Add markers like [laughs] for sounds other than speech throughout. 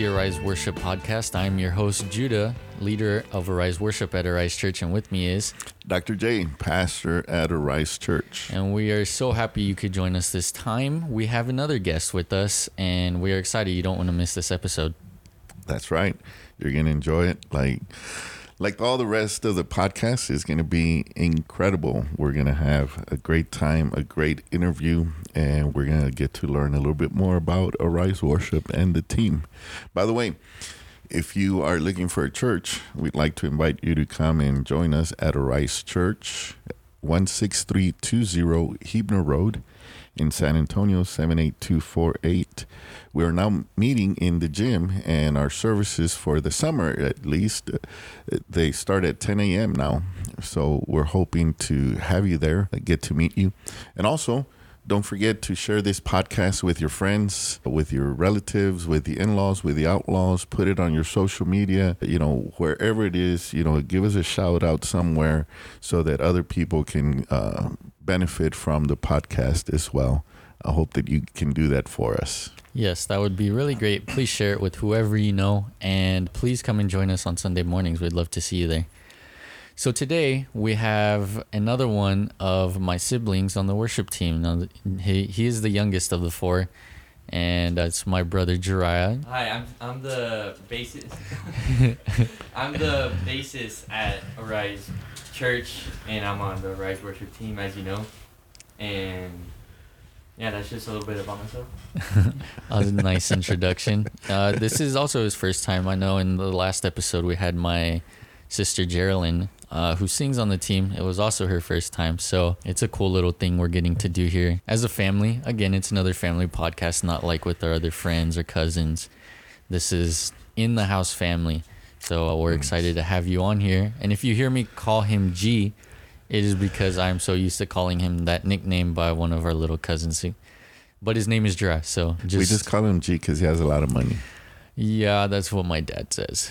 the Arise Worship Podcast. I'm your host, Judah, leader of Arise Worship at Arise Church, and with me is Dr. J, pastor at Arise Church. And we are so happy you could join us this time. We have another guest with us, and we are excited. You don't want to miss this episode. That's right. You're going to enjoy it. Like, like all the rest of the podcast is going to be incredible. We're going to have a great time, a great interview, and we're going to get to learn a little bit more about Arise Worship and the team. By the way, if you are looking for a church, we'd like to invite you to come and join us at Arise Church, 16320 Huebner Road in San Antonio, 78248. We're now meeting in the gym, and our services for the summer, at least, uh, they start at 10 a.m. now. So we're hoping to have you there, get to meet you. And also, don't forget to share this podcast with your friends, with your relatives, with the in laws, with the outlaws. Put it on your social media, you know, wherever it is, you know, give us a shout out somewhere so that other people can uh, benefit from the podcast as well. I hope that you can do that for us. Yes, that would be really great. Please share it with whoever you know, and please come and join us on Sunday mornings. We'd love to see you there. So today we have another one of my siblings on the worship team. Now he he is the youngest of the four, and that's my brother Jariah. Hi, I'm I'm the bassist. [laughs] I'm the bassist at Arise Church, and I'm on the Arise worship team, as you know. And yeah, that's just a little bit about myself. [laughs] that was a nice introduction. Uh, this is also his first time. I know in the last episode we had my sister Geraldine, uh, who sings on the team. It was also her first time. So it's a cool little thing we're getting to do here as a family. Again, it's another family podcast, not like with our other friends or cousins. This is in the house family. So we're excited to have you on here. And if you hear me call him G, it is because I'm so used to calling him that nickname by one of our little cousins. But his name is Jira. So just, we just call him G because he has a lot of money. Yeah, that's what my dad says.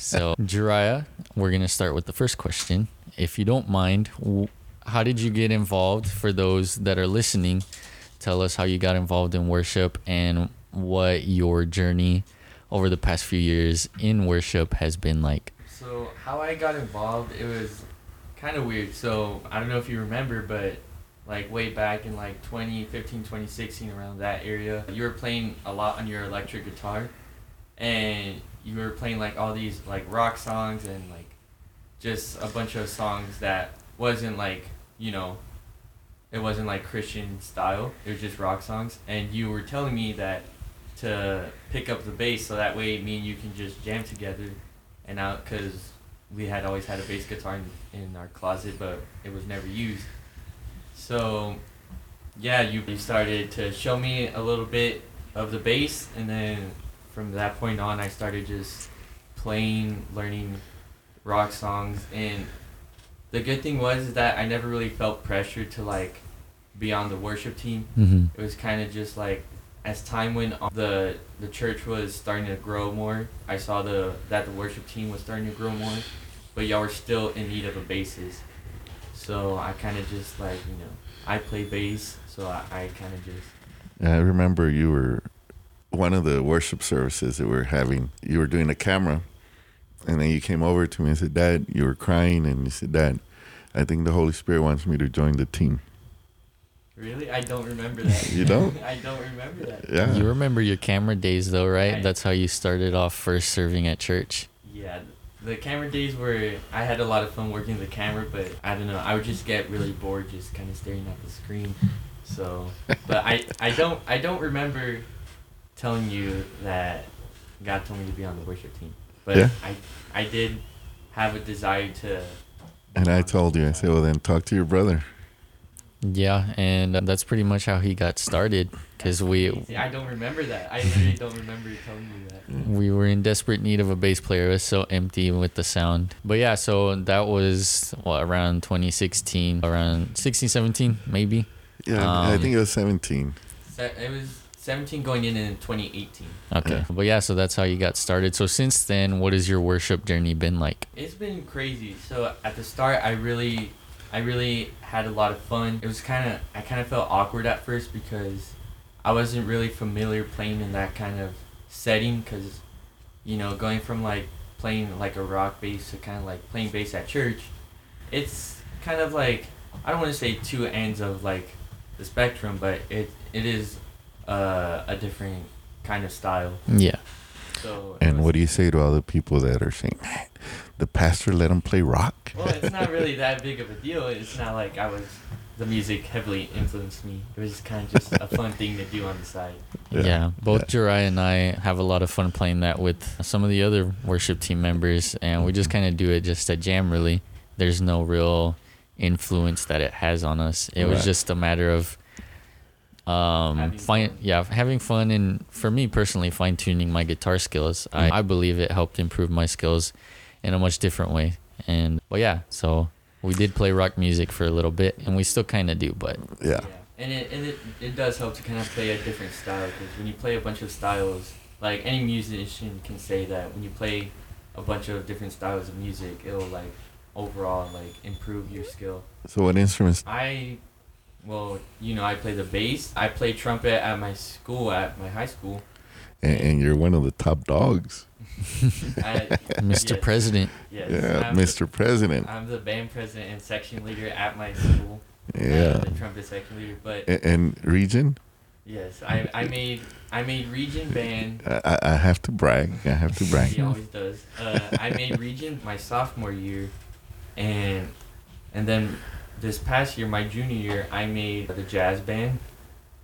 so, [laughs] Jariah, we're going to start with the first question. If you don't mind, how did you get involved for those that are listening? Tell us how you got involved in worship and what your journey over the past few years in worship has been like. So, how I got involved, it was kind of weird. So, I don't know if you remember, but like way back in like 2015, 2016, around that area, you were playing a lot on your electric guitar and you were playing like all these like rock songs and like just a bunch of songs that wasn't like you know it wasn't like christian style. It was just rock songs. And you were telling me that to pick up the bass so that way me and you can just jam together and out because we had always had a bass guitar in, in our closet but it was never used. So yeah you, you started to show me a little bit of the bass and then from that point on, I started just playing, learning rock songs, and the good thing was is that I never really felt pressure to like be on the worship team. Mm-hmm. It was kind of just like as time went on, the the church was starting to grow more. I saw the that the worship team was starting to grow more, but y'all were still in need of a bassist. So I kind of just like you know I play bass, so I, I kind of just. Yeah, I remember you were one of the worship services that we are having, you were doing a camera, and then you came over to me and said, "Dad, you were crying," and you said, "Dad, I think the Holy Spirit wants me to join the team." Really, I don't remember that. you don't? [laughs] I don't remember that. Yeah. You remember your camera days though, right? I, That's how you started off first serving at church. Yeah, the camera days were I had a lot of fun working the camera, but I don't know. I would just get really bored just kind of staring at the screen. So, but I I don't I don't remember telling you that God told me to be on the worship team. But yeah. I I did have a desire to. And I told you, I said, well, then talk to your brother. Yeah, and uh, that's pretty much how he got started. Because we. I don't remember that. I really don't remember you telling me that. We were in desperate need of a bass player. It was so empty with the sound. But yeah, so that was what, around 2016, around 16, 17, maybe? Yeah, um, I think it was 17. It was 17 going in in 2018. Okay. But yeah, so that's how you got started. So since then, what has your worship journey been like? It's been crazy. So at the start, I really I really had a lot of fun. It was kind of I kind of felt awkward at first because I wasn't really familiar playing in that kind of setting because you know going from like playing like a rock bass to kind of like playing bass at church it's kind of like i don't want to say two ends of like the spectrum but it it is uh, a different kind of style Yeah. so And what do you say to other people that are saying, "Man, the pastor let him play rock? well it's not really that big of a deal it's not like i was the music heavily influenced me it was kind of just a fun thing to do on the side Yeah, both yeah. Jariah and I have a lot of fun playing that with some of the other worship team members, and we just kind of do it just to jam. Really, there's no real influence that it has on us. It was just a matter of um Having fine fun. yeah having fun and for me personally fine tuning my guitar skills. I, I believe it helped improve my skills in a much different way and well yeah so we did play rock music for a little bit and we still kind of do but Yeah. And it, and it, it does help to kind of play a different style because when you play a bunch of styles, like any musician can say that when you play a bunch of different styles of music, it'll like overall like improve your skill. So what instruments? I, well, you know, I play the bass. I play trumpet at my school, at my high school. And, and you're one of the top dogs. [laughs] I, mr yes, president Yes, Yeah, I'm the- Mr. President. I'm the band president and section leader at my school. Yeah. the trumpet section leader, but A- And region, yes, I, I made I made region band I, I- I have to brag. I have to brag. He always does. Uh, I made region my sophomore year, and and then this past year, my junior year, I made the jazz band,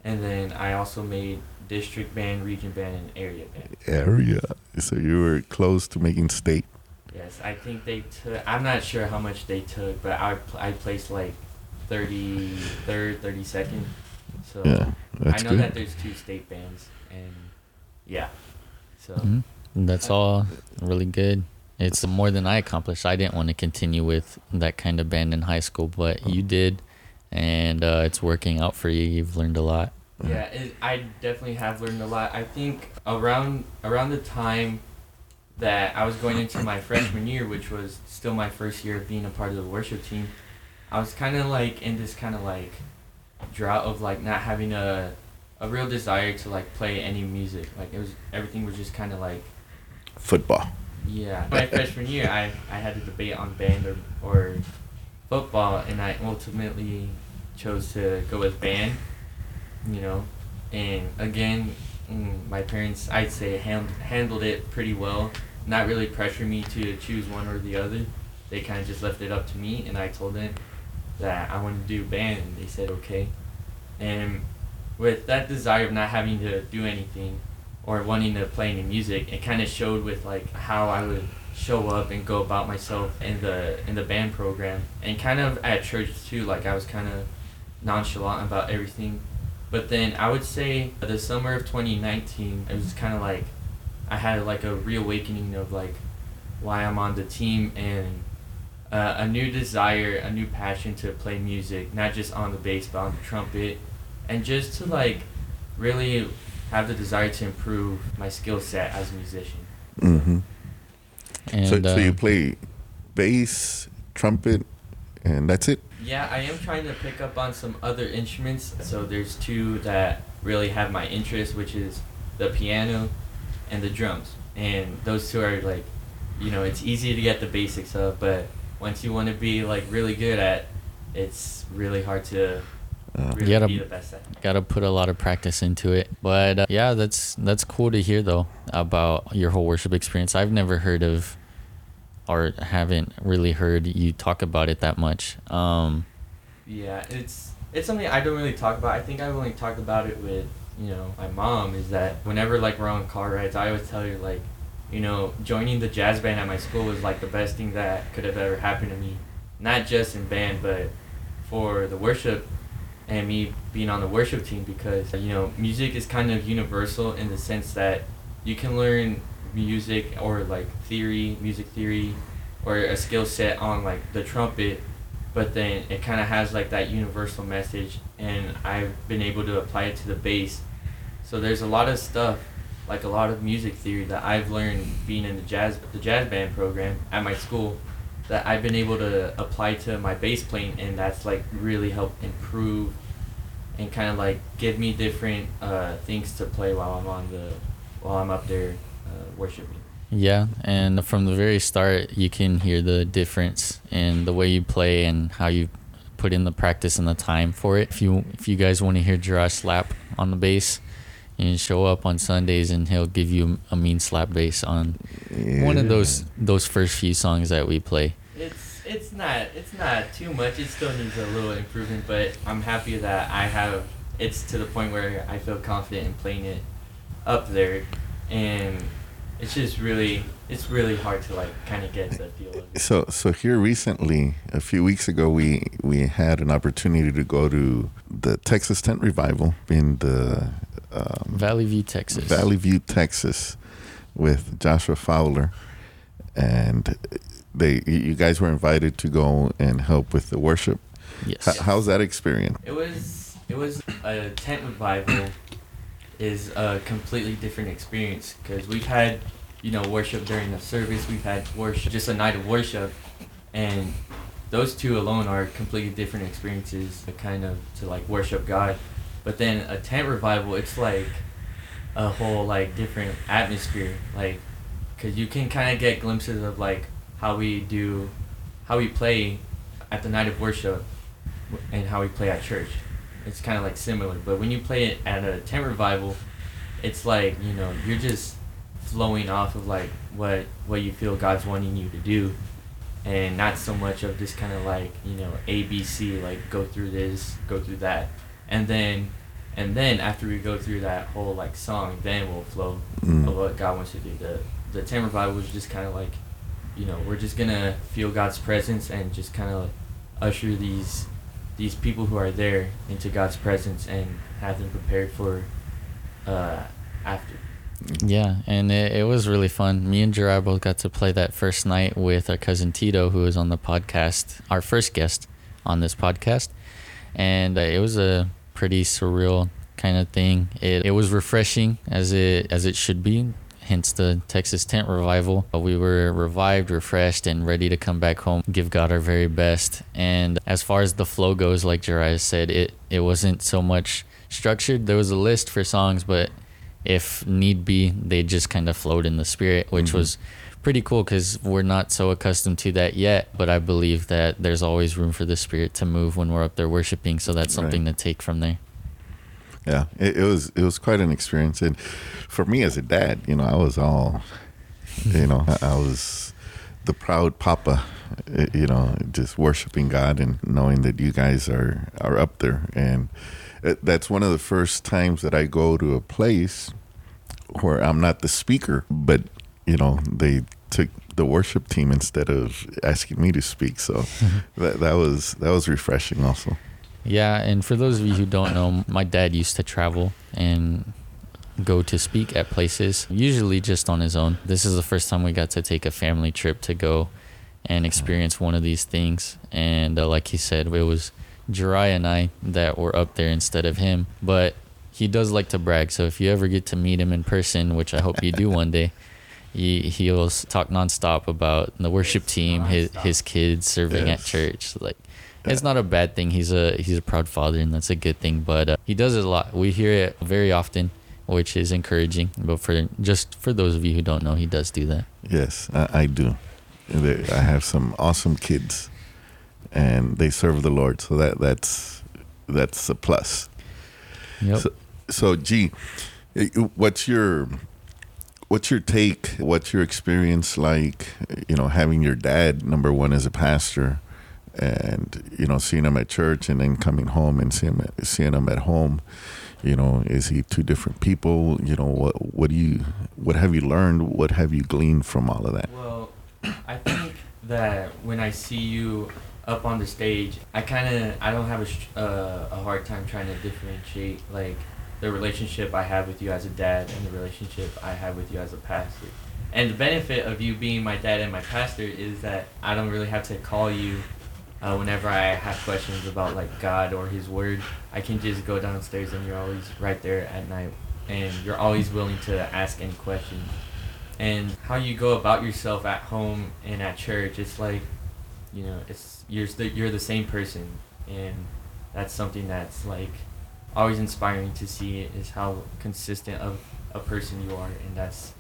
and then I also made district band, region band, and area band. Area. So you were close to making state. Yes, I think they took. I'm not sure how much they took, but I I placed like 33rd, 32nd. So Yeah, that's I know good. that there's two state bands, and yeah. So. Mhm. That's all really good. It's more than I accomplished. I didn't want to continue with that kind of band in high school, but you did, and uh, it's working out for you. You've learned a lot. Yeah, it, I definitely have learned a lot. I think around around the time that I was going into my freshman year, which was still my first year of being a part of the worship team, I was kind of like in this kind of like drought of like not having a a real desire to like play any music. Like it was everything was just kind of like Football. Yeah. My freshman year, I I had to debate on band or or football, and I ultimately chose to go with band. You know, and again, mm, my parents, I'd say, hand, handled it pretty well. Not really pressure me to choose one or the other. They kind of just left it up to me, and I told them that I wanted to do band, and they said okay. And with that desire of not having to do anything, or wanting to play any music, it kind of showed with like how I would show up and go about myself in the in the band program, and kind of at church too. Like I was kind of nonchalant about everything, but then I would say the summer of 2019, it was kind of like I had like a reawakening of like why I'm on the team and uh, a new desire, a new passion to play music, not just on the bass but on the trumpet, and just to like really have the desire to improve my skill set as a musician. Mm-hmm. And so, so you uh, play bass, trumpet, and that's it. Yeah, I am trying to pick up on some other instruments. So there's two that really have my interest, which is the piano and the drums. And those two are like, you know, it's easy to get the basics of, but once you want to be like really good at, it's really hard to Uh, really gotta- be the best at. gotta put a lot of practice into it. But uh, yeah, that's that's cool to hear though about your whole worship experience. I've never heard of, or haven't really heard you talk about it that much. Um, Yeah, it's it's something I don't really talk about. I think I've only talked about it with you know my mom. Is that whenever like we're on car rides, I always tell her like, you know, joining the jazz band at my school was like the best thing that could have ever happened to me. Not just in band, but for the worship and me being on the worship team because you know music is kind of universal in the sense that you can learn music or like theory, music theory, or a skill set on like the trumpet but then it kind of has like that universal message and i've been able to apply it to the bass. So there's a lot of stuff like a lot of music theory that i've learned being in the jazz the jazz band program at my school that i've been able to apply to my bass playing and that's like really helped improve and kind of like give me different uh, things to play while i'm on the while I'm up there uh, worshiping. Yeah, and from the very start, you can hear the difference in the way you play and how you put in the practice and the time for it. If you if you guys want to hear Gerard slap on the bass, you can show up on Sundays and he'll give you a mean slap bass on one of those those first few songs that we play. It's it's not it's not too much. It still needs a little improvement, but I'm happy that I have it's to the point where I feel confident in playing it up there, and it's just really it's really hard to like kind of get the feel of it. So so here recently, a few weeks ago, we we had an opportunity to go to the Texas Tent Revival in the um, Valley View, Texas. Valley View, Texas, with Joshua Fowler, and they you guys were invited to go and help with the worship. Yes. H- how's that experience? It was it was a tent revival is a completely different experience because we've had you know worship during the service. We've had worship just a night of worship. And those two alone are completely different experiences to kind of to like worship God. But then a tent revival it's like a whole like different atmosphere. Like because you can kind of get glimpses of like how we do how we play at the night of worship and how we play at church. It's kind of like similar, but when you play it at a tent revival, it's like you know you're just flowing off of like what what you feel God's wanting you to do, and not so much of this kind of like you know ABC like go through this, go through that, and then and then after we go through that whole like song, then we'll flow Mm. of what God wants to do. The the tent revival was just kind of like, you know, we're just gonna feel God's presence and just kind of usher these these people who are there into God's presence and have them prepared for uh, after. Yeah, and it, it was really fun. Me and Gerard both got to play that first night with our cousin Tito, who was on the podcast, our first guest on this podcast, and uh, it was a pretty surreal kind of thing. It it was refreshing as it as it should be. Hence the Texas tent revival. We were revived, refreshed, and ready to come back home, give God our very best. And as far as the flow goes, like Jariah said, it it wasn't so much structured. There was a list for songs, but if need be, they just kind of flowed in the spirit, which Mhm. was pretty cool because we're not so accustomed to that yet. But I believe that there's always room for the spirit to move when we're up there worshiping. So that's something Right. to take from there. Yeah, it, it was it was quite an experience, and for me as a dad, you know, I was all, you know, I, I was the proud papa, eh, you know, just worshiping God and knowing that you guys are are up there, and that's one of the first times that I go to a place where I'm not the speaker, but you know, they took the worship team instead of asking me to speak, so [laughs] that that was that was refreshing also. Yeah, and for those of you who don't know, my dad used to travel and go to speak at places, usually just on his own. This is the first time we got to take a family trip to go and experience one of these things. And uh, like he said, it was Jariah and I that were up there instead of him. But he does like to brag. So if you ever get to meet him in person, which I hope you do one day, [laughs] he, he'll talk nonstop about the worship Yes, team, his, nonstop. his kids serving at church. Like, it's not a bad thing. He's a he's a proud father, and that's a good thing. But uh, he does it a lot. We hear it very often, which is encouraging. But for just for those of you who don't know, he does do that. Yes, I, I do. I have some awesome kids, and they serve the Lord. So that that's that's a plus. Yep. So, so gee, what's your what's your take? What's your experience like? You know, having your dad number one as a pastor, and you know, seeing him at church, and then coming home and seeing him at, seeing him at home. You know, is he two different people? You know, what what do you what have you learned? What have you gleaned from all of that? Well, I think that when I see you up on the stage, I kind of I don't have a uh, a hard time trying to differentiate like the relationship I have with you as a dad and the relationship I have with you as a pastor. And the benefit of you being my dad and my pastor is that I don't really have to call you uh, whenever I have questions about like God or His Word. I can just go downstairs and you're always right there at night, and you're always willing to ask any questions and how you go about yourself at home and at church it's like you know it's you're the, you're the same person and that's something that's like always inspiring to see is how consistent of a person you are, and that's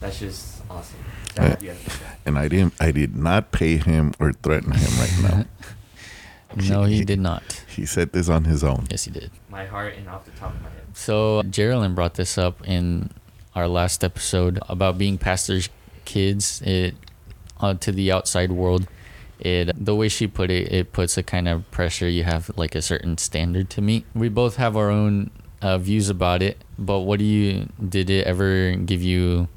that's just awesome. to have you as a dad. And I didn't. I did not pay him or threaten him right now. [laughs] No, he did not. He said this on his own. Yes, he did. My heart and off the top of my head. So Geraldine brought this up in our last episode about being pastors' kids. It uh, to the outside world. It the way she put it, it puts a kind of pressure. You have like a certain standard to meet. We both have our own uh, views about it. But what do you did it ever give you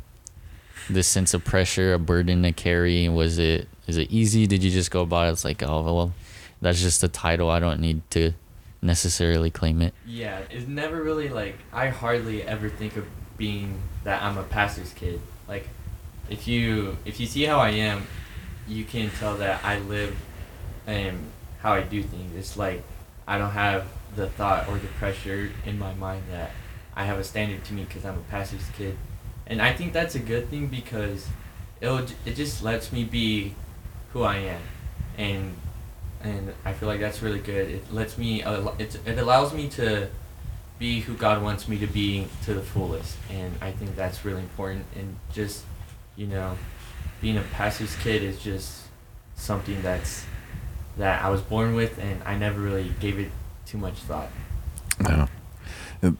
this sense of pressure, a burden to carry? Was it is it easy? Did you just go about it? It's like oh well, that's just a title. I don't need to necessarily claim it. Yeah, it's never really like I hardly ever think of being that I'm a pastor's kid. Like if you if you see how I am, you can tell that I live and how I do things. It's like I don't have the thought or the pressure in my mind that I have a standard to meet because I'm a pastor's kid, and I think that's a good thing because it'll it just lets me be who I am, and and I feel like that's really good. It lets me it it allows me to be who God wants me to be to the fullest, and I think that's really important. And just you know, being a pastor's kid is just something that's that I was born with, and I never really gave it too much thought. Yeah.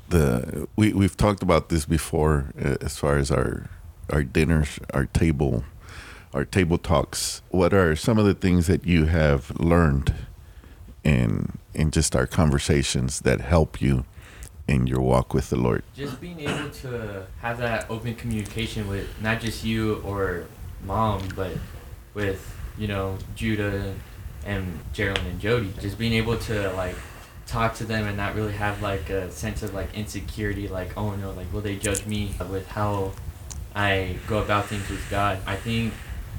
The we we've talked about this before uh, as far as our our dinners, our table, our table talks. What are some of the things that you have learned in in just our conversations that help you in your walk with the Lord? just being able to have that open communication with not just you or mom, but with you know Judah and Geraldine and Jody. Just being able to like talk to them and not really have like a sense of like insecurity, like oh no, like will they judge me with how I go about things with God. I think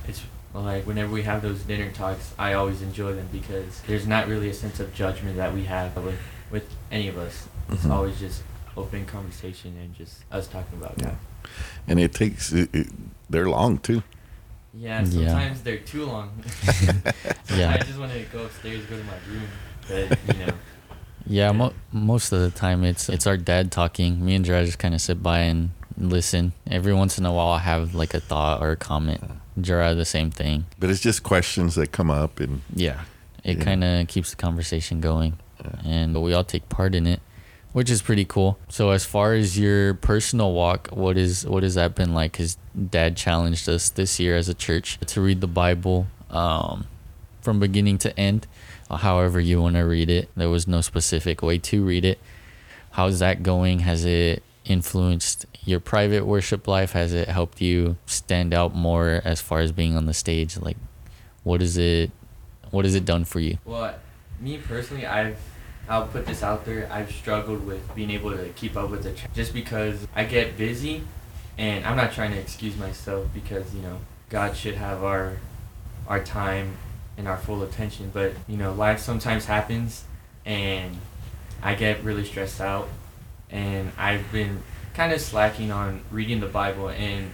it's like whenever we have those dinner talks, I always enjoy them because there's not really a sense of judgment that we have with with any of us. It's Mhm. always just open conversation and just us talking about God. And it takes it, it, they're long too. Yeah, Yeah. sometimes they're too long. [laughs] [laughs] Yeah. I just want to go upstairs, go to my room, but you know. Yeah, mo- most of the time it's it's our dad talking. Me and Gerard just kind of sit by and listen. Every once in a while, I have like a thought or a comment. Gerard, the same thing. But it's just questions that come up and Yeah, it Yeah. kind of keeps the conversation going, Yeah. and we all take part in it, which is pretty cool. So, as far as your personal walk, what is what has that been like? Because Dad challenged us this year as a church to read the Bible um, from beginning to end, uh, however you want to read it. There was no specific way to read it. How's that going? Has it influenced your private worship life? Has it helped you stand out more as far as being on the stage? Like, what is it? What has it done for you? Well, me personally, I've I'll put this out there. I've struggled with being able to keep up with the ch- just because I get busy, and I'm not trying to excuse myself because you know God should have our our time and our full attention. But you know, life sometimes happens, and I get really stressed out, and I've been kind of slacking on reading the Bible. And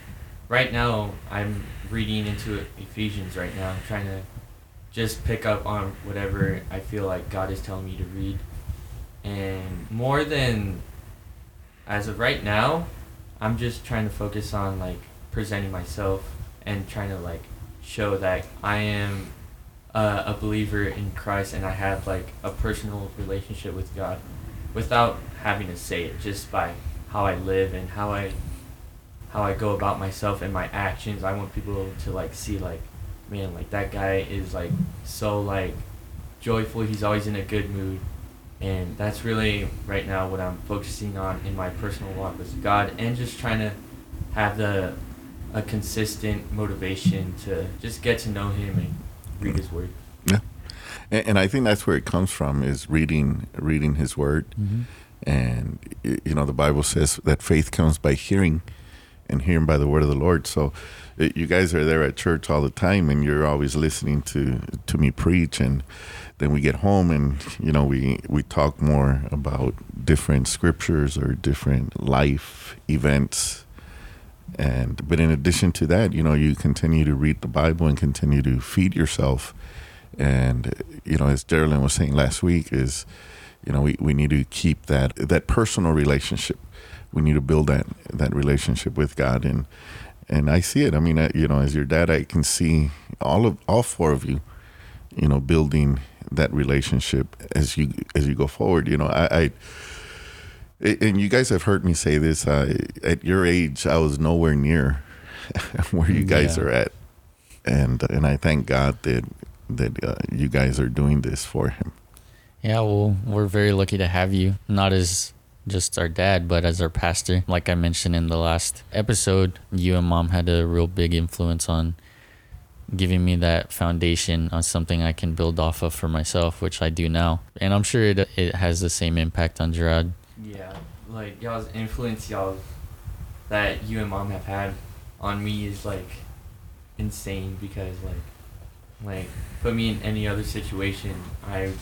right now, I'm reading into Ephesians right now, I'm trying to just pick up on whatever I feel like God is telling me to read. And more than as of right now, I'm just trying to focus on like presenting myself and trying to like show that I am uh, a believer in Christ and I have like a personal relationship with God without having to say it just by how I live and how I how I go about myself and my actions. I want people to like see like man, like that guy is like so like joyful. He's always in a good mood, and that's really right now what I'm focusing on in my personal walk with God, and just trying to have the a consistent motivation to just get to know Him and read His Word. yeah. And, and I think that's where it comes from is reading reading His Word. Mm-hmm. And you know the Bible says that faith comes by hearing, and hearing by the word of the Lord. So you guys are there at church all the time, and you're always listening to to me preach. And then we get home, and you know we we talk more about different scriptures or different life events. And but in addition to that, you know, you continue to read the Bible and continue to feed yourself. And you know, as Geraldine was saying last week, is you know, we, we need to keep that that personal relationship. We need to build that that relationship with God, and and I see it. I mean, I, you know, as your dad, I can see all of all four of you, you know, building that relationship as you as you go forward. You know, I. I and you guys have heard me say this. Uh, at your age, I was nowhere near [laughs] where you guys Yeah. are at, and and I thank God that that uh, you guys are doing this for him. Yeah, well, we're very lucky to have you, not as just our dad, but as our pastor. Like I mentioned in the last episode, you and mom had a real big influence on giving me that foundation on something I can build off of for myself, which I do now. And I'm sure it, it has the same impact on Gerard. Yeah, like y'all's influence, y'all that you and mom have had on me is like insane because like like put me in any other situation, I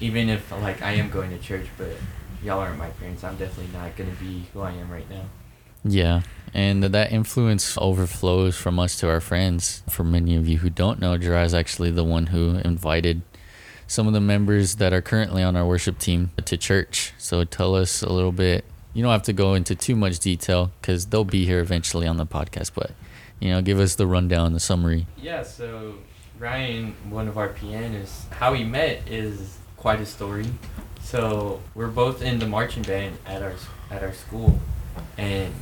even if like I am going to church, but y'all aren't my parents, I'm definitely not gonna be who I am right now. Yeah, and that influence overflows from us to our friends. For many of you who don't know, Gerard is actually the one who invited some of the members that are currently on our worship team to church. So tell us a little bit. You don't have to go into too much detail because they'll be here eventually on the podcast, but you know, give us the rundown, the summary. Yeah, so Ryan, one of our pianists, how we met is quite a story. So we're both in the marching band at our at our school, and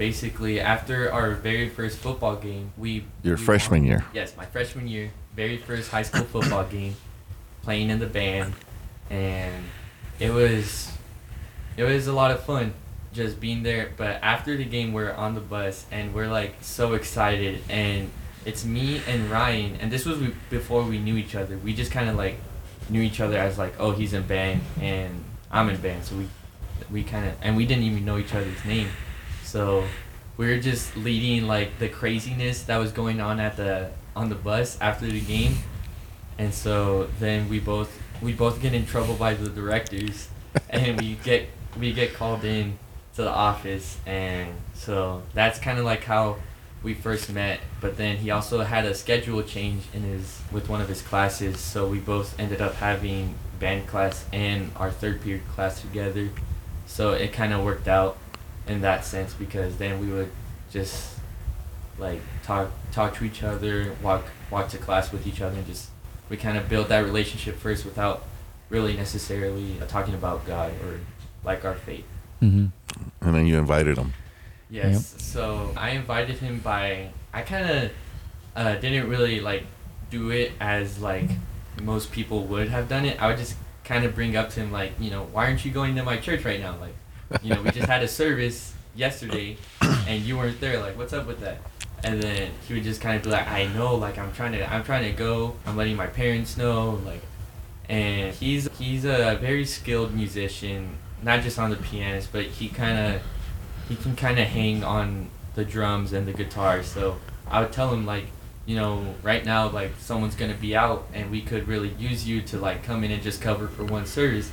basically after our very first football game, we Your we freshman won- year. Yes, my freshman year, very first high school football [coughs] game, playing in the band, and it was it was a lot of fun just being there. But after the game, we're on the bus and we're like so excited, and it's me and Ryan, and this was we, before we knew each other. We just kind of like knew each other as like, oh, he's in band and I'm in band, so we we kind of and we didn't even know each other's name, so we were just leading like the craziness that was going on at the on the bus after the game, and so then we both we both get in trouble by the directors, [laughs] and we get we get called in to the office, and so that's kind of like how we first met. But then he also had a schedule change in his with one of his classes, so we both ended up having band class and our third period class together. So it kind of worked out in that sense because then we would just like talk talk to each other, walk walk to class with each other, and just we kind of build that relationship first without really necessarily talking about God or like our faith. Mm-hmm. And then you invited him. Yes. So I invited him by. I kind of uh, didn't really like do it as like most people would have done it. I would just kind of bring up to him like, you know, why aren't you going to my church right now? Like, [laughs] you know, we just had a service yesterday, and you weren't there. Like, what's up with that? And then he would just kind of be like, I know, like I'm trying to, I'm trying to go. I'm letting my parents know, like, and he's he's a very skilled musician, not just on the pianist, but he kind of he can kind of hang on the drums and the guitar. So I would tell him like, you know, right now like someone's gonna be out and we could really use you to like come in and just cover for one service.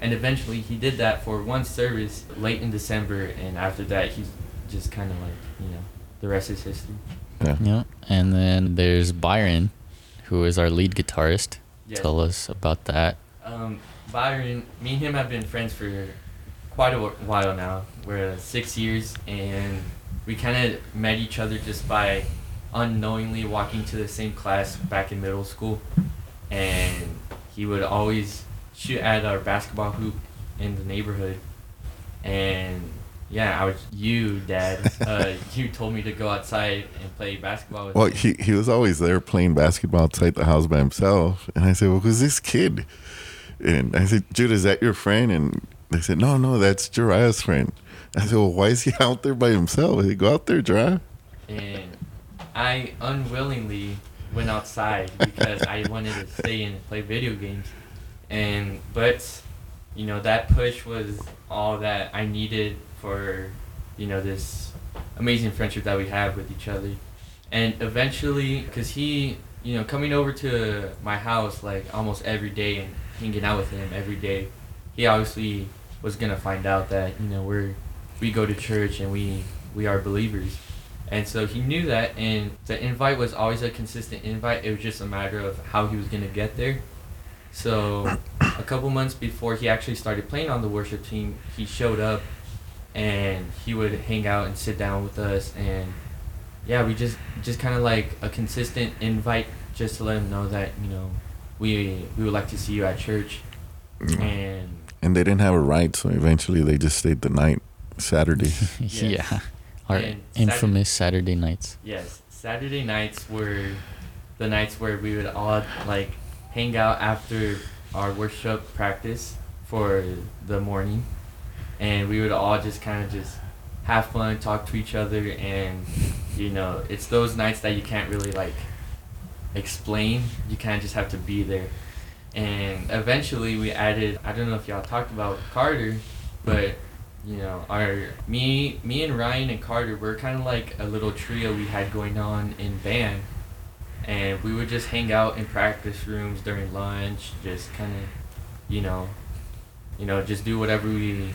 And eventually he did that for one service late in December, and after that he's just kind of like, you know, the rest is history. Yeah. Yeah. And then there's Byron, who is our lead guitarist. Yes. Tell us about that. Um, Byron, me and him have been friends for quite a while now. We're six years, and we kind of met each other just by unknowingly walking to the same class back in middle school. And he would always shoot at our basketball hoop in the neighborhood. And yeah, I was you, Dad. [laughs] Uh, you told me to go outside and play basketball with Well, him. he, he was always there playing basketball outside the house by himself. And I said, Well, who's this kid? And I said, Jude, is that your friend? And they said, No, no, that's Jariah's friend. I said, Well, why is he [laughs] out there by himself? Said, Go out there, Jariah. and I unwillingly went outside because I wanted to stay and play video games. And but you know that push was all that I needed for you know this amazing friendship that we have with each other. And eventually, because he, you know, coming over to my house like almost every day and hanging out with him every day, he obviously was gonna find out that you know we're we go to church and we we are believers. And so he knew that, and the invite was always a consistent invite. It was just a matter of how he was gonna get there. So a couple months before he actually started playing on the worship team, he showed up and he would hang out and sit down with us and yeah, we just just kind of like a consistent invite just to let him know that, you know, we we would like to see you at church Mm. and And they didn't have a ride, so eventually they just stayed the night Saturday. [laughs] Yes. yeah. Our And infamous Saturday nights. Yes, Saturday nights were the nights where we would all like hang out after our worship practice for the morning, and we would all just kind of just have fun, talk to each other, and you know, it's those nights that you can't really like explain. You kind of just have to be there. And eventually, we added. I don't know if y'all talked about Carter, but you know, our me, me and Ryan and Carter, we're kind of like a little trio we had going on in band, and we would just hang out in practice rooms during lunch, just kind of, you know, you know, just do whatever we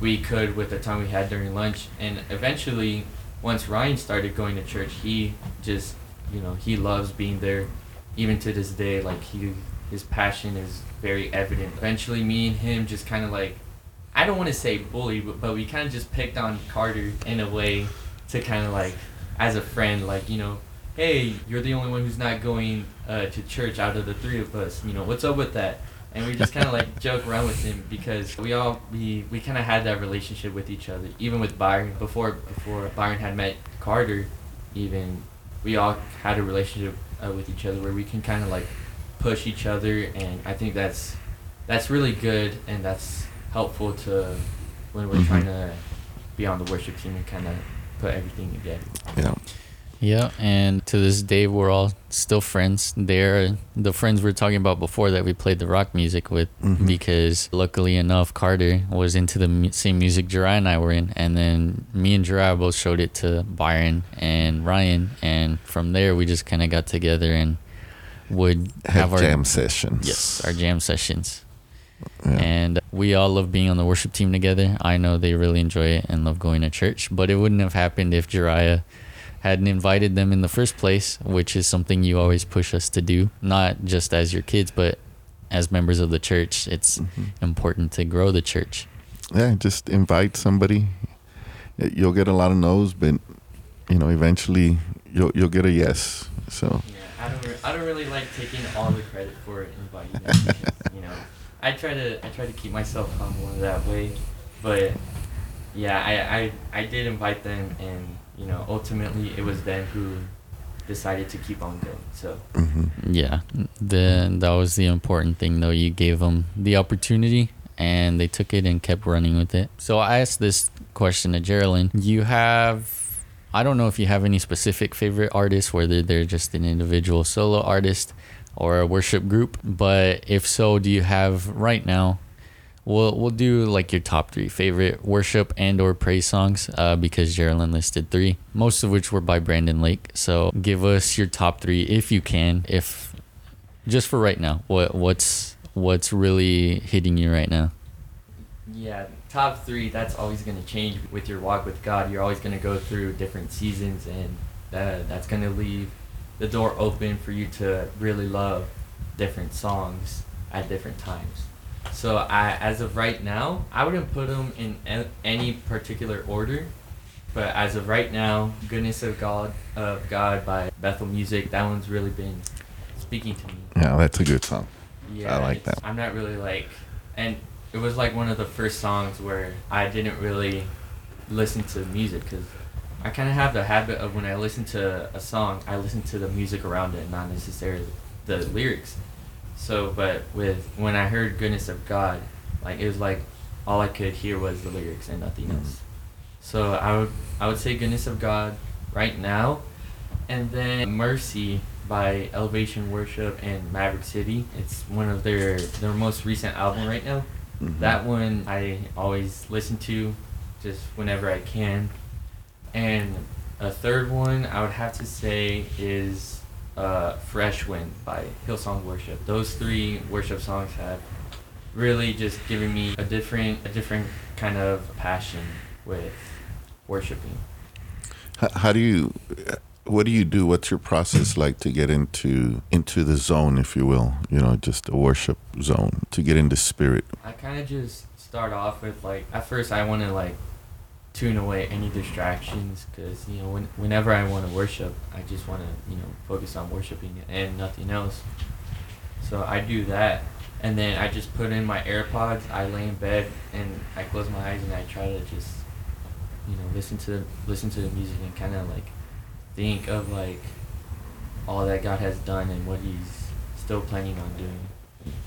we could with the time we had during lunch, and eventually, once Ryan started going to church, he just, you know, he loves being there, even to this day. Like he, his passion is very evident. Eventually, me and him just kind of like I don't want to say bully, but, but we kind of just picked on Carter in a way to kind of like, as a friend, like, you know, hey, you're the only one who's not going uh, to church out of the three of us. You know, what's up with that? And we just kind of like joke around with him because we all we, we kind of had that relationship with each other. Even with Byron before before Byron had met Carter, even we all had a relationship uh, with each other where we can kind of like push each other, and I think that's that's really good and that's helpful to when we're Mhm. trying to be on the worship team and kind of put everything together. Yeah. Yeah, and to this day, we're all still friends. They're the friends we are talking about before that we played the rock music with, Mhm. because luckily enough, Carter was into the same music Jariah and I were in, and then me and Jariah both showed it to Byron and Ryan, and from there we just kind of got together and would Have have our jam sessions. yes our jam sessions. Yeah. And we all love being on the worship team together. I know they really enjoy it and love going to church, but it wouldn't have happened if Jariah hadn't invited them in the first place, which is something you always push us to do, not just as your kids, but as members of the church. It's Mhm. important to grow the church. yeah, just invite somebody. You'll get a lot of no's, but you know, eventually you'll you'll get a yes. So Yeah, I don't. Re- I don't really like taking all the credit for inviting them. because, you know, [laughs] I try to. I try to keep myself humble in that way, but yeah, I, I I did invite them, and you know, ultimately it was them who decided to keep on going. So mhm. Yeah, then that was the important thing, though. You gave them the opportunity, and they took it and kept running with it. So I asked this question to Geraldine. You have, I don't know if you have any specific favorite artists, whether they're just an individual solo artist or a worship group, but if so, do you have right now? We'll we'll do like your top three favorite worship and or praise songs, uh, because Geraldine listed three, most of which were by Brandon Lake. So give us your top three if you can, if just for right now. What what's what's really hitting you right now? yeah, top three. That's always to change with your walk with God. You're always to go through different seasons, and that that's going to leave the door open for you to really love different songs at different times. So I, as of right now, I wouldn't put them in any particular order, but as of right now, "Goodness of God" of God by Bethel Music. That one's really been speaking to me. yeah, that's a good song. Yeah, I like that. I'm not really like, and it was like one of the first songs where I didn't really listen to music because I kind of have the habit of when I listen to a song, I listen to the music around it, not necessarily the lyrics. So, but with when I heard "Goodness of God," like it was like all I could hear was the lyrics and nothing Mhm. else. So I would I would say "Goodness of God" right now, and then "Mercy" by Elevation Worship and Maverick City. It's one of their their most recent album right now. Mhm. That one I always listen to, just whenever I can. And a third one I would have to say is uh, "Fresh Wind" by Hillsong Worship. Those three worship songs have really just given me a different a different kind of passion with worshiping. How, how do you? what do you do? What's your process like to get into into the zone, if you will? You know, just a worship zone to get into spirit. I kind of just start off with like at first I want to like tune away any distractions because you know when, whenever I want to worship, I just want to you know focus on worshiping and nothing else. So I do that, and then I just put in my AirPods. I lay in bed and I close my eyes and I try to just you know listen to listen to the music and kind of like think of like all that God has done and what He's still planning on doing.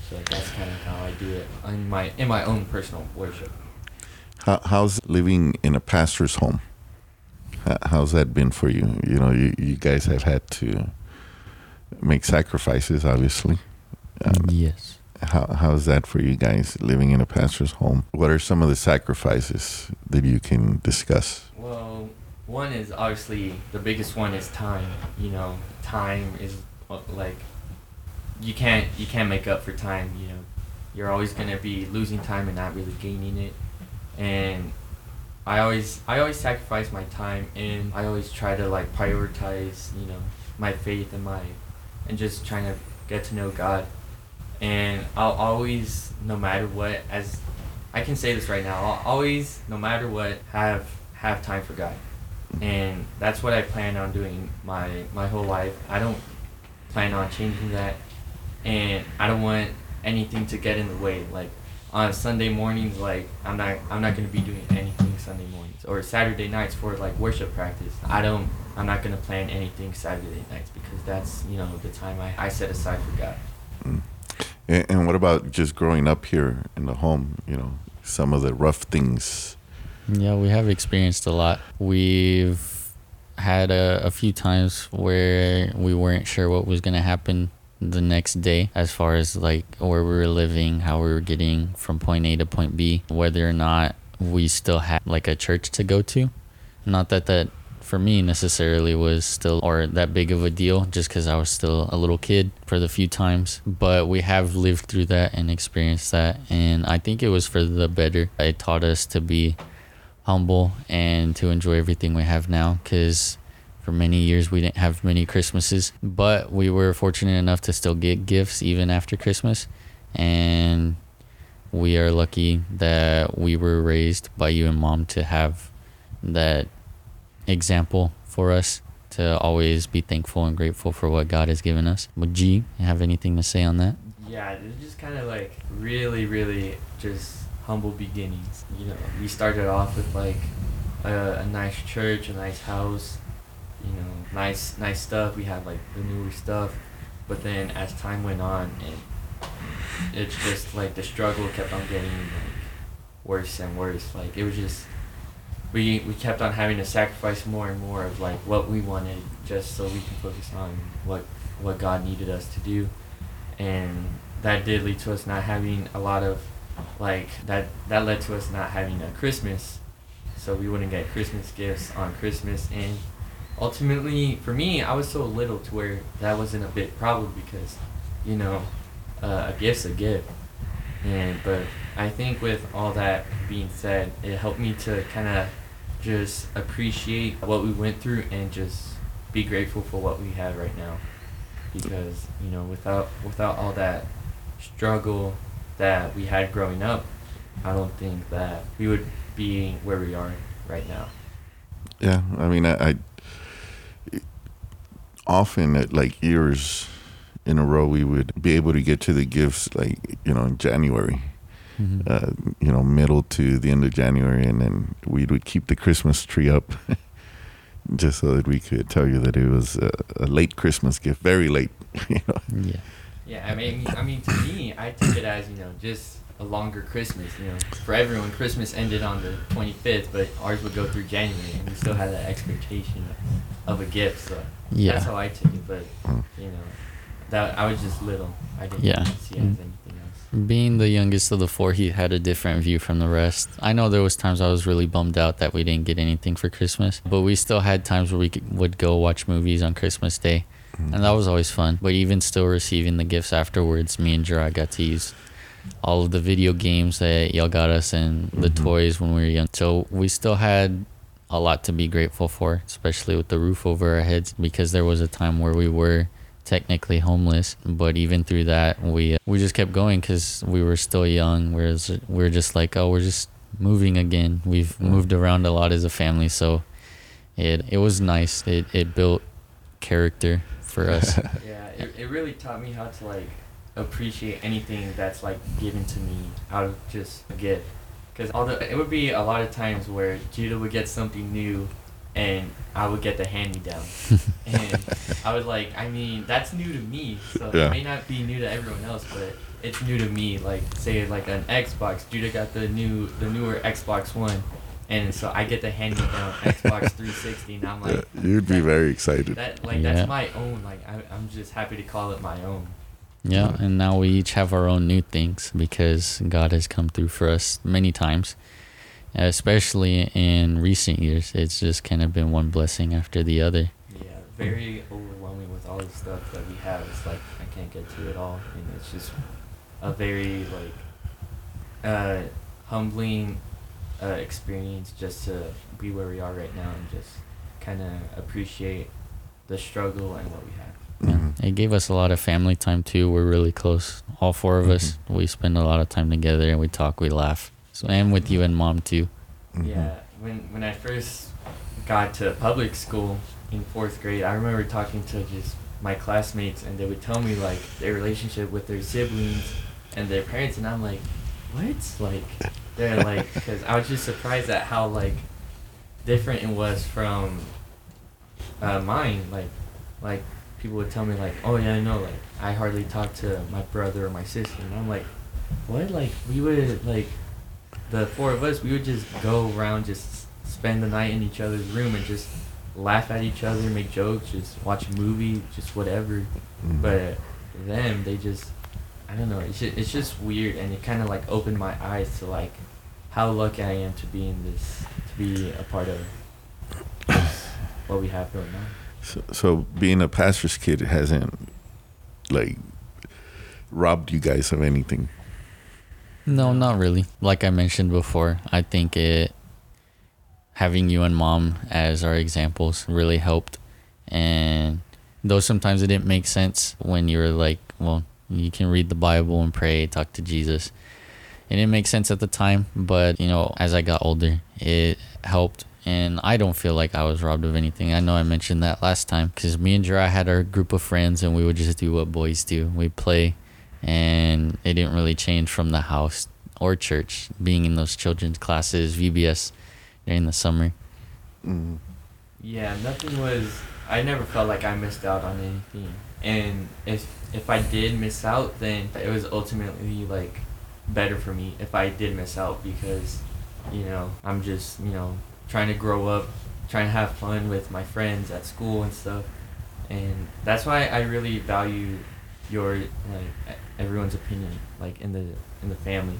So that's kind of how I do it in my in my own personal worship. How, how's living in a pastor's home? How, how's that been for you? You know, you, you guys have had to make sacrifices, obviously. Um, yes. how, how's that for you guys living in a pastor's home? What are some of the sacrifices that you can discuss? Well, one is obviously the biggest one is time. You know, time is uh, like you can't you can't make up for time. You know, you're always gonna be losing time and not really gaining it. And I always I always sacrifice my time and I always try to like prioritize you know my faith and my and just trying to get to know God. And I'll always, no matter what, as I can say this right now, I'll always, no matter what, have have time for God and that's what I plan on doing my my whole life. I don't plan on changing that, and I don't want anything to get in the way. Like on Sunday mornings, like I'm not I'm not gonna be doing anything Sunday mornings or Saturday nights for like worship practice. I don't I'm not gonna plan anything Saturday nights because that's you know the time I, I set aside for God. Mm. And, and what about just growing up here in the home? You know, some of the rough things yeah, we have experienced a lot. We've had a, a few times where we weren't sure what was going to happen the next day as far as like where we were living, how we were getting from point A to point B, whether or not we still had like a church to go to. Not that that for me necessarily was still or that big of a deal just because I was still a little kid for the few times. But we have lived through that and experienced that. And I think it was for the better. It taught us to be humble and to enjoy everything we have now because for many years we didn't have many christmases but we were fortunate enough to still get gifts even after christmas. And we are lucky that we were raised by you and mom to have that example for us to always be thankful and grateful for what god has given us. Would g have anything to say on that? Yeah it's just kind of like really really just humble beginnings. You know, we started off with like a, a nice church, a nice house, you know, nice nice stuff. We had like the newer stuff, but then as time went on, and it's just like the struggle kept on getting like worse and worse. Like it was just we we kept on having to sacrifice more and more of like what we wanted just so we can focus on what what God needed us to do, and that did lead to us not having a lot of like that that led to us not having a Christmas, so we wouldn't get Christmas gifts on Christmas, and ultimately for me, I was so little to where that wasn't a big problem because, you know, uh, a gift's a gift, and but I think with all that being said, it helped me to kind of just appreciate what we went through and just be grateful for what we have right now because you know without without all that struggle that we had growing up, I don't think that we would be where we are right now. Yeah, I mean, I, I often at like years in a row we would be able to get to the gifts like you know in January. Mm-hmm. Uh, you know, middle to the end of January, and then we would keep the Christmas tree up, [laughs] just so that we could tell you that it was a, a late Christmas gift, very late. [laughs] You know. Yeah. Yeah, I mean, I mean, to me, I took it as you know just a longer Christmas. You know, for everyone, Christmas ended on the 25th, but ours would go through January, and we still had that expectation of, a gift. So yeah. that's how I took it. But you know, that I was just little. I didn't yeah. see anything else. Being the youngest of the four, he had a different view from the rest. I know there was times I was really bummed out that we didn't get anything for Christmas, but we still had times where we could, would go watch movies on Christmas Day Mm-hmm. And that was always fun. But even still receiving the gifts afterwards, me and Jariah got to use all of the video games that y'all got us and the mm-hmm. toys when we were young. So we still had a lot to be grateful for, especially with the roof over our heads, because there was a time where we were technically homeless, but even through that, we uh, we just kept going because we were still young. Whereas we are just like, oh, we're just moving again. We've moved around a lot as a family, so it it was nice. It it built character for us. [laughs] yeah, it, it really taught me how to like appreciate anything that's like given to me out of just a gift. Because although it would be a lot of times where Judah would get something new and I would get the hand me down. [laughs] and I was like, I mean, that's new to me. So yeah. it may not be new to everyone else, but it's new to me. Like say like an Xbox. Judah got the new the newer Xbox One. And so I get the hand me down [laughs] Xbox 360, and I'm like, you'd be very excited. That like yeah. that's my own. Like I, I'm just happy to call it my own. Yeah, and now we each have our own new things because God has come through for us many times especially in recent years. It's just kind of been one blessing after the other. Yeah, very overwhelming with all the stuff that we have. It's like I can't get to it all, and it's just a very like uh, humbling uh, experience just to be where we are right now and just kind of appreciate the struggle and what we have. Yeah. It gave us a lot of family time too. We're really close. All four of mm-hmm. us. We spend a lot of time together and we talk, we laugh. So I am with you and mom too. Mm-hmm. Yeah, when when I first got to public school in fourth grade, I remember talking to just my classmates, and they would tell me like their relationship with their siblings and their parents, and I'm like, what? Like, they're like, [laughs] because I was just surprised at how like different it was from uh, mine. Like, like people would tell me like, oh yeah, I know, like I hardly talk to my brother or my sister, and I'm like, what? Like we would like the four of us, we would just go around, just spend the night in each other's room and just laugh at each other, make jokes, just watch a movie, just whatever. Mm-hmm. But them, they just, I don't know, it's just, it's just weird, and it kind of like opened my eyes to like how lucky I am to be in this, to be a part of what we have going on. So, so being a pastor's kid hasn't like robbed you guys of anything. No, not really. Like I mentioned before, I think it having you and mom as our examples really helped. And though sometimes it didn't make sense when you were like, well, you can read the Bible and pray, talk to Jesus. It didn't make sense at the time, but you know, as I got older, it helped. And I don't feel like I was robbed of anything. I know I mentioned that last time because me and Jariah had our group of friends and we would just do what boys do. We'd play and it didn't really change from the house or church being in those children's classes vbs during the summer mm. yeah nothing was i never felt like i missed out on anything and if if i did miss out then it was ultimately like better for me if i did miss out because you know i'm just you know trying to grow up trying to have fun with my friends at school and stuff. And that's why i really value your like everyone's opinion, like in the in the family,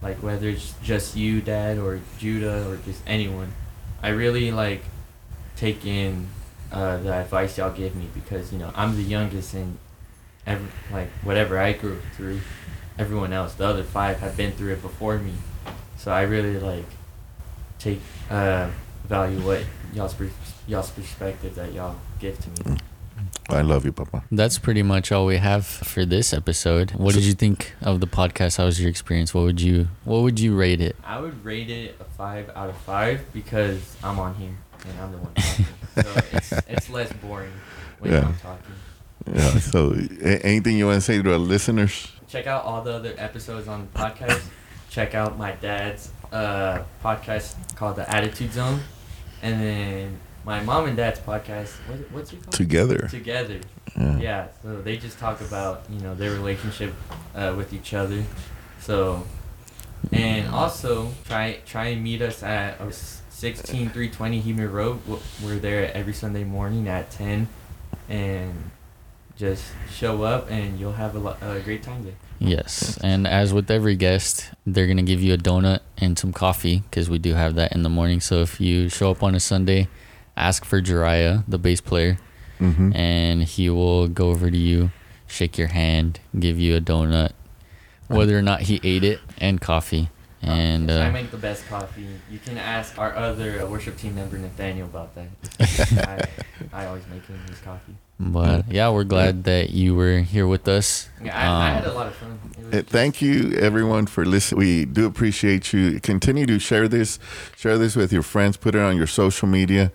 like whether it's just you, dad, or Judah, or just anyone. I really like take in uh, the advice y'all give me because you know I'm the youngest and every, like whatever I grew through, everyone else, the other five have been through it before me, so I really like take uh, value what y'all's y'all's perspective that y'all give to me. I love you, Papa. That's pretty much all we have for this episode. What did you think of the podcast? How was your experience? What would you What would you rate it? I would rate it a five out of five because I'm on here and I'm the one talking, [laughs] so it's it's less boring when yeah. I'm talking. Yeah. So, anything you want to say to our listeners? Check out all the other episodes on the podcast. Check out my dad's uh, podcast called The Attitude Zone, and then my mom and dad's podcast. What, what's it called? Together. Together. Yeah. yeah. So they just talk about you know their relationship uh, with each other. So, and also try try and meet us at 16320 Huebner Road. We're there every Sunday morning at 10, and just show up and you'll have a, lo- a great time there. Yes, and as with every guest, they're gonna give you a donut and some coffee because we do have that in the morning. So if you show up on a Sunday ask for Jariah, the bass player, mm-hmm. and he will go over to you, shake your hand, give you a donut, whether or not he ate it, and coffee. And I uh, make the best coffee. You can ask our other uh, worship team member Nathaniel about that. [laughs] I, I always make him his coffee. but yeah, we're glad that you were here with us. Yeah, I, I had Um, a lot of fun. It was Uh, just- Thank you, everyone, for listening. We do appreciate you. Continue to share this, share this with your friends. Put it on your social media,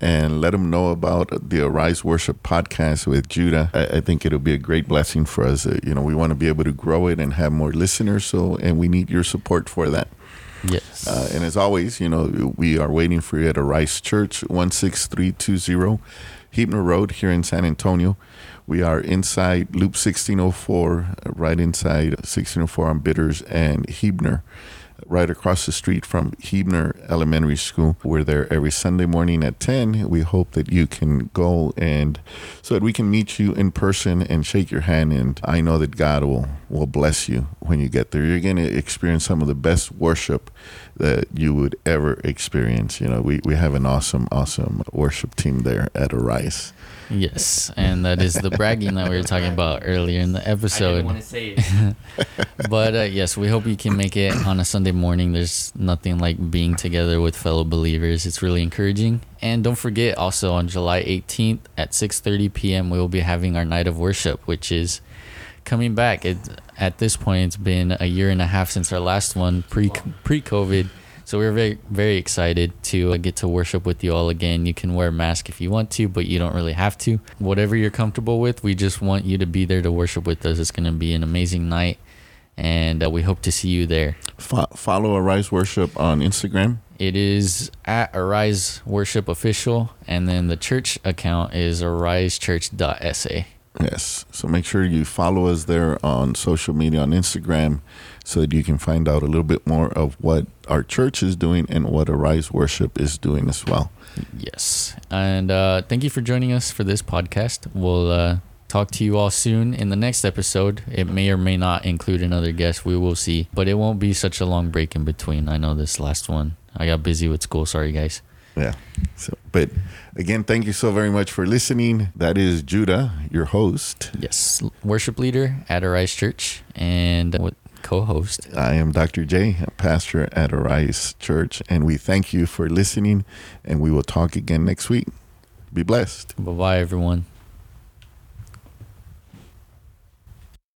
and let them know about the Arise Worship podcast with Judah. I, I think it'll be a great blessing for us. Uh, you know, we want to be able to grow it and have more listeners. So, and we need your support for that. Yes. Uh, and as always, you know, we are waiting for you at Arise Church, 16320 Huebner Road here in San Antonio. We are inside Loop 1604, uh, right inside 1604 on Bitters and Huebner, right across the street from Huebner Elementary School. We're there every Sunday morning at 10. We hope that you can go and so that we can meet you in person and shake your hand. And I know that God will, will bless you when you get there. You're going to experience some of the best worship that you would ever experience. You know, we, we have an awesome, awesome worship team there at Arise. Yes. And that is the bragging that we were talking about earlier in the I didn't episode. want to say it. [laughs] but uh, yes, we hope you can make it on a Sunday morning. There's nothing like being together with fellow believers. It's really encouraging. And don't forget, also on July 18th at 6:30 p.m., we will be having our night of worship, which is coming back. It at this point, it's been a year and a half since our last one, pre pre COVID. So we're very very excited to uh, get to worship with you all again. You can wear a mask if you want to, but you don't really have to. Whatever you're comfortable with, we just want you to be there to worship with us. It's going to be an amazing night, and uh, we hope to see you there. Fo- follow Arise Worship on Instagram. It is at Arise Worship Official, and then the church account is arisechurch.sa. Yes. So make sure you follow us there on social media on Instagram so that you can find out a little bit more of what our church is doing and what Arise Worship is doing as well. Yes. And uh, thank you for joining us for this podcast. We'll uh, talk to you all soon in the next episode. It may or may not include another guest. We will see. But it won't be such a long break in between. I know this last one. I got busy with school. Sorry, guys. Yeah. So, but again, thank you so very much for listening. That is Judah, your host. Yes. Worship leader at Arise Church and what co host. I am Dr. J, a pastor at Arise Church, and we thank you for listening. And we will talk again next week. Be blessed. Bye bye, everyone.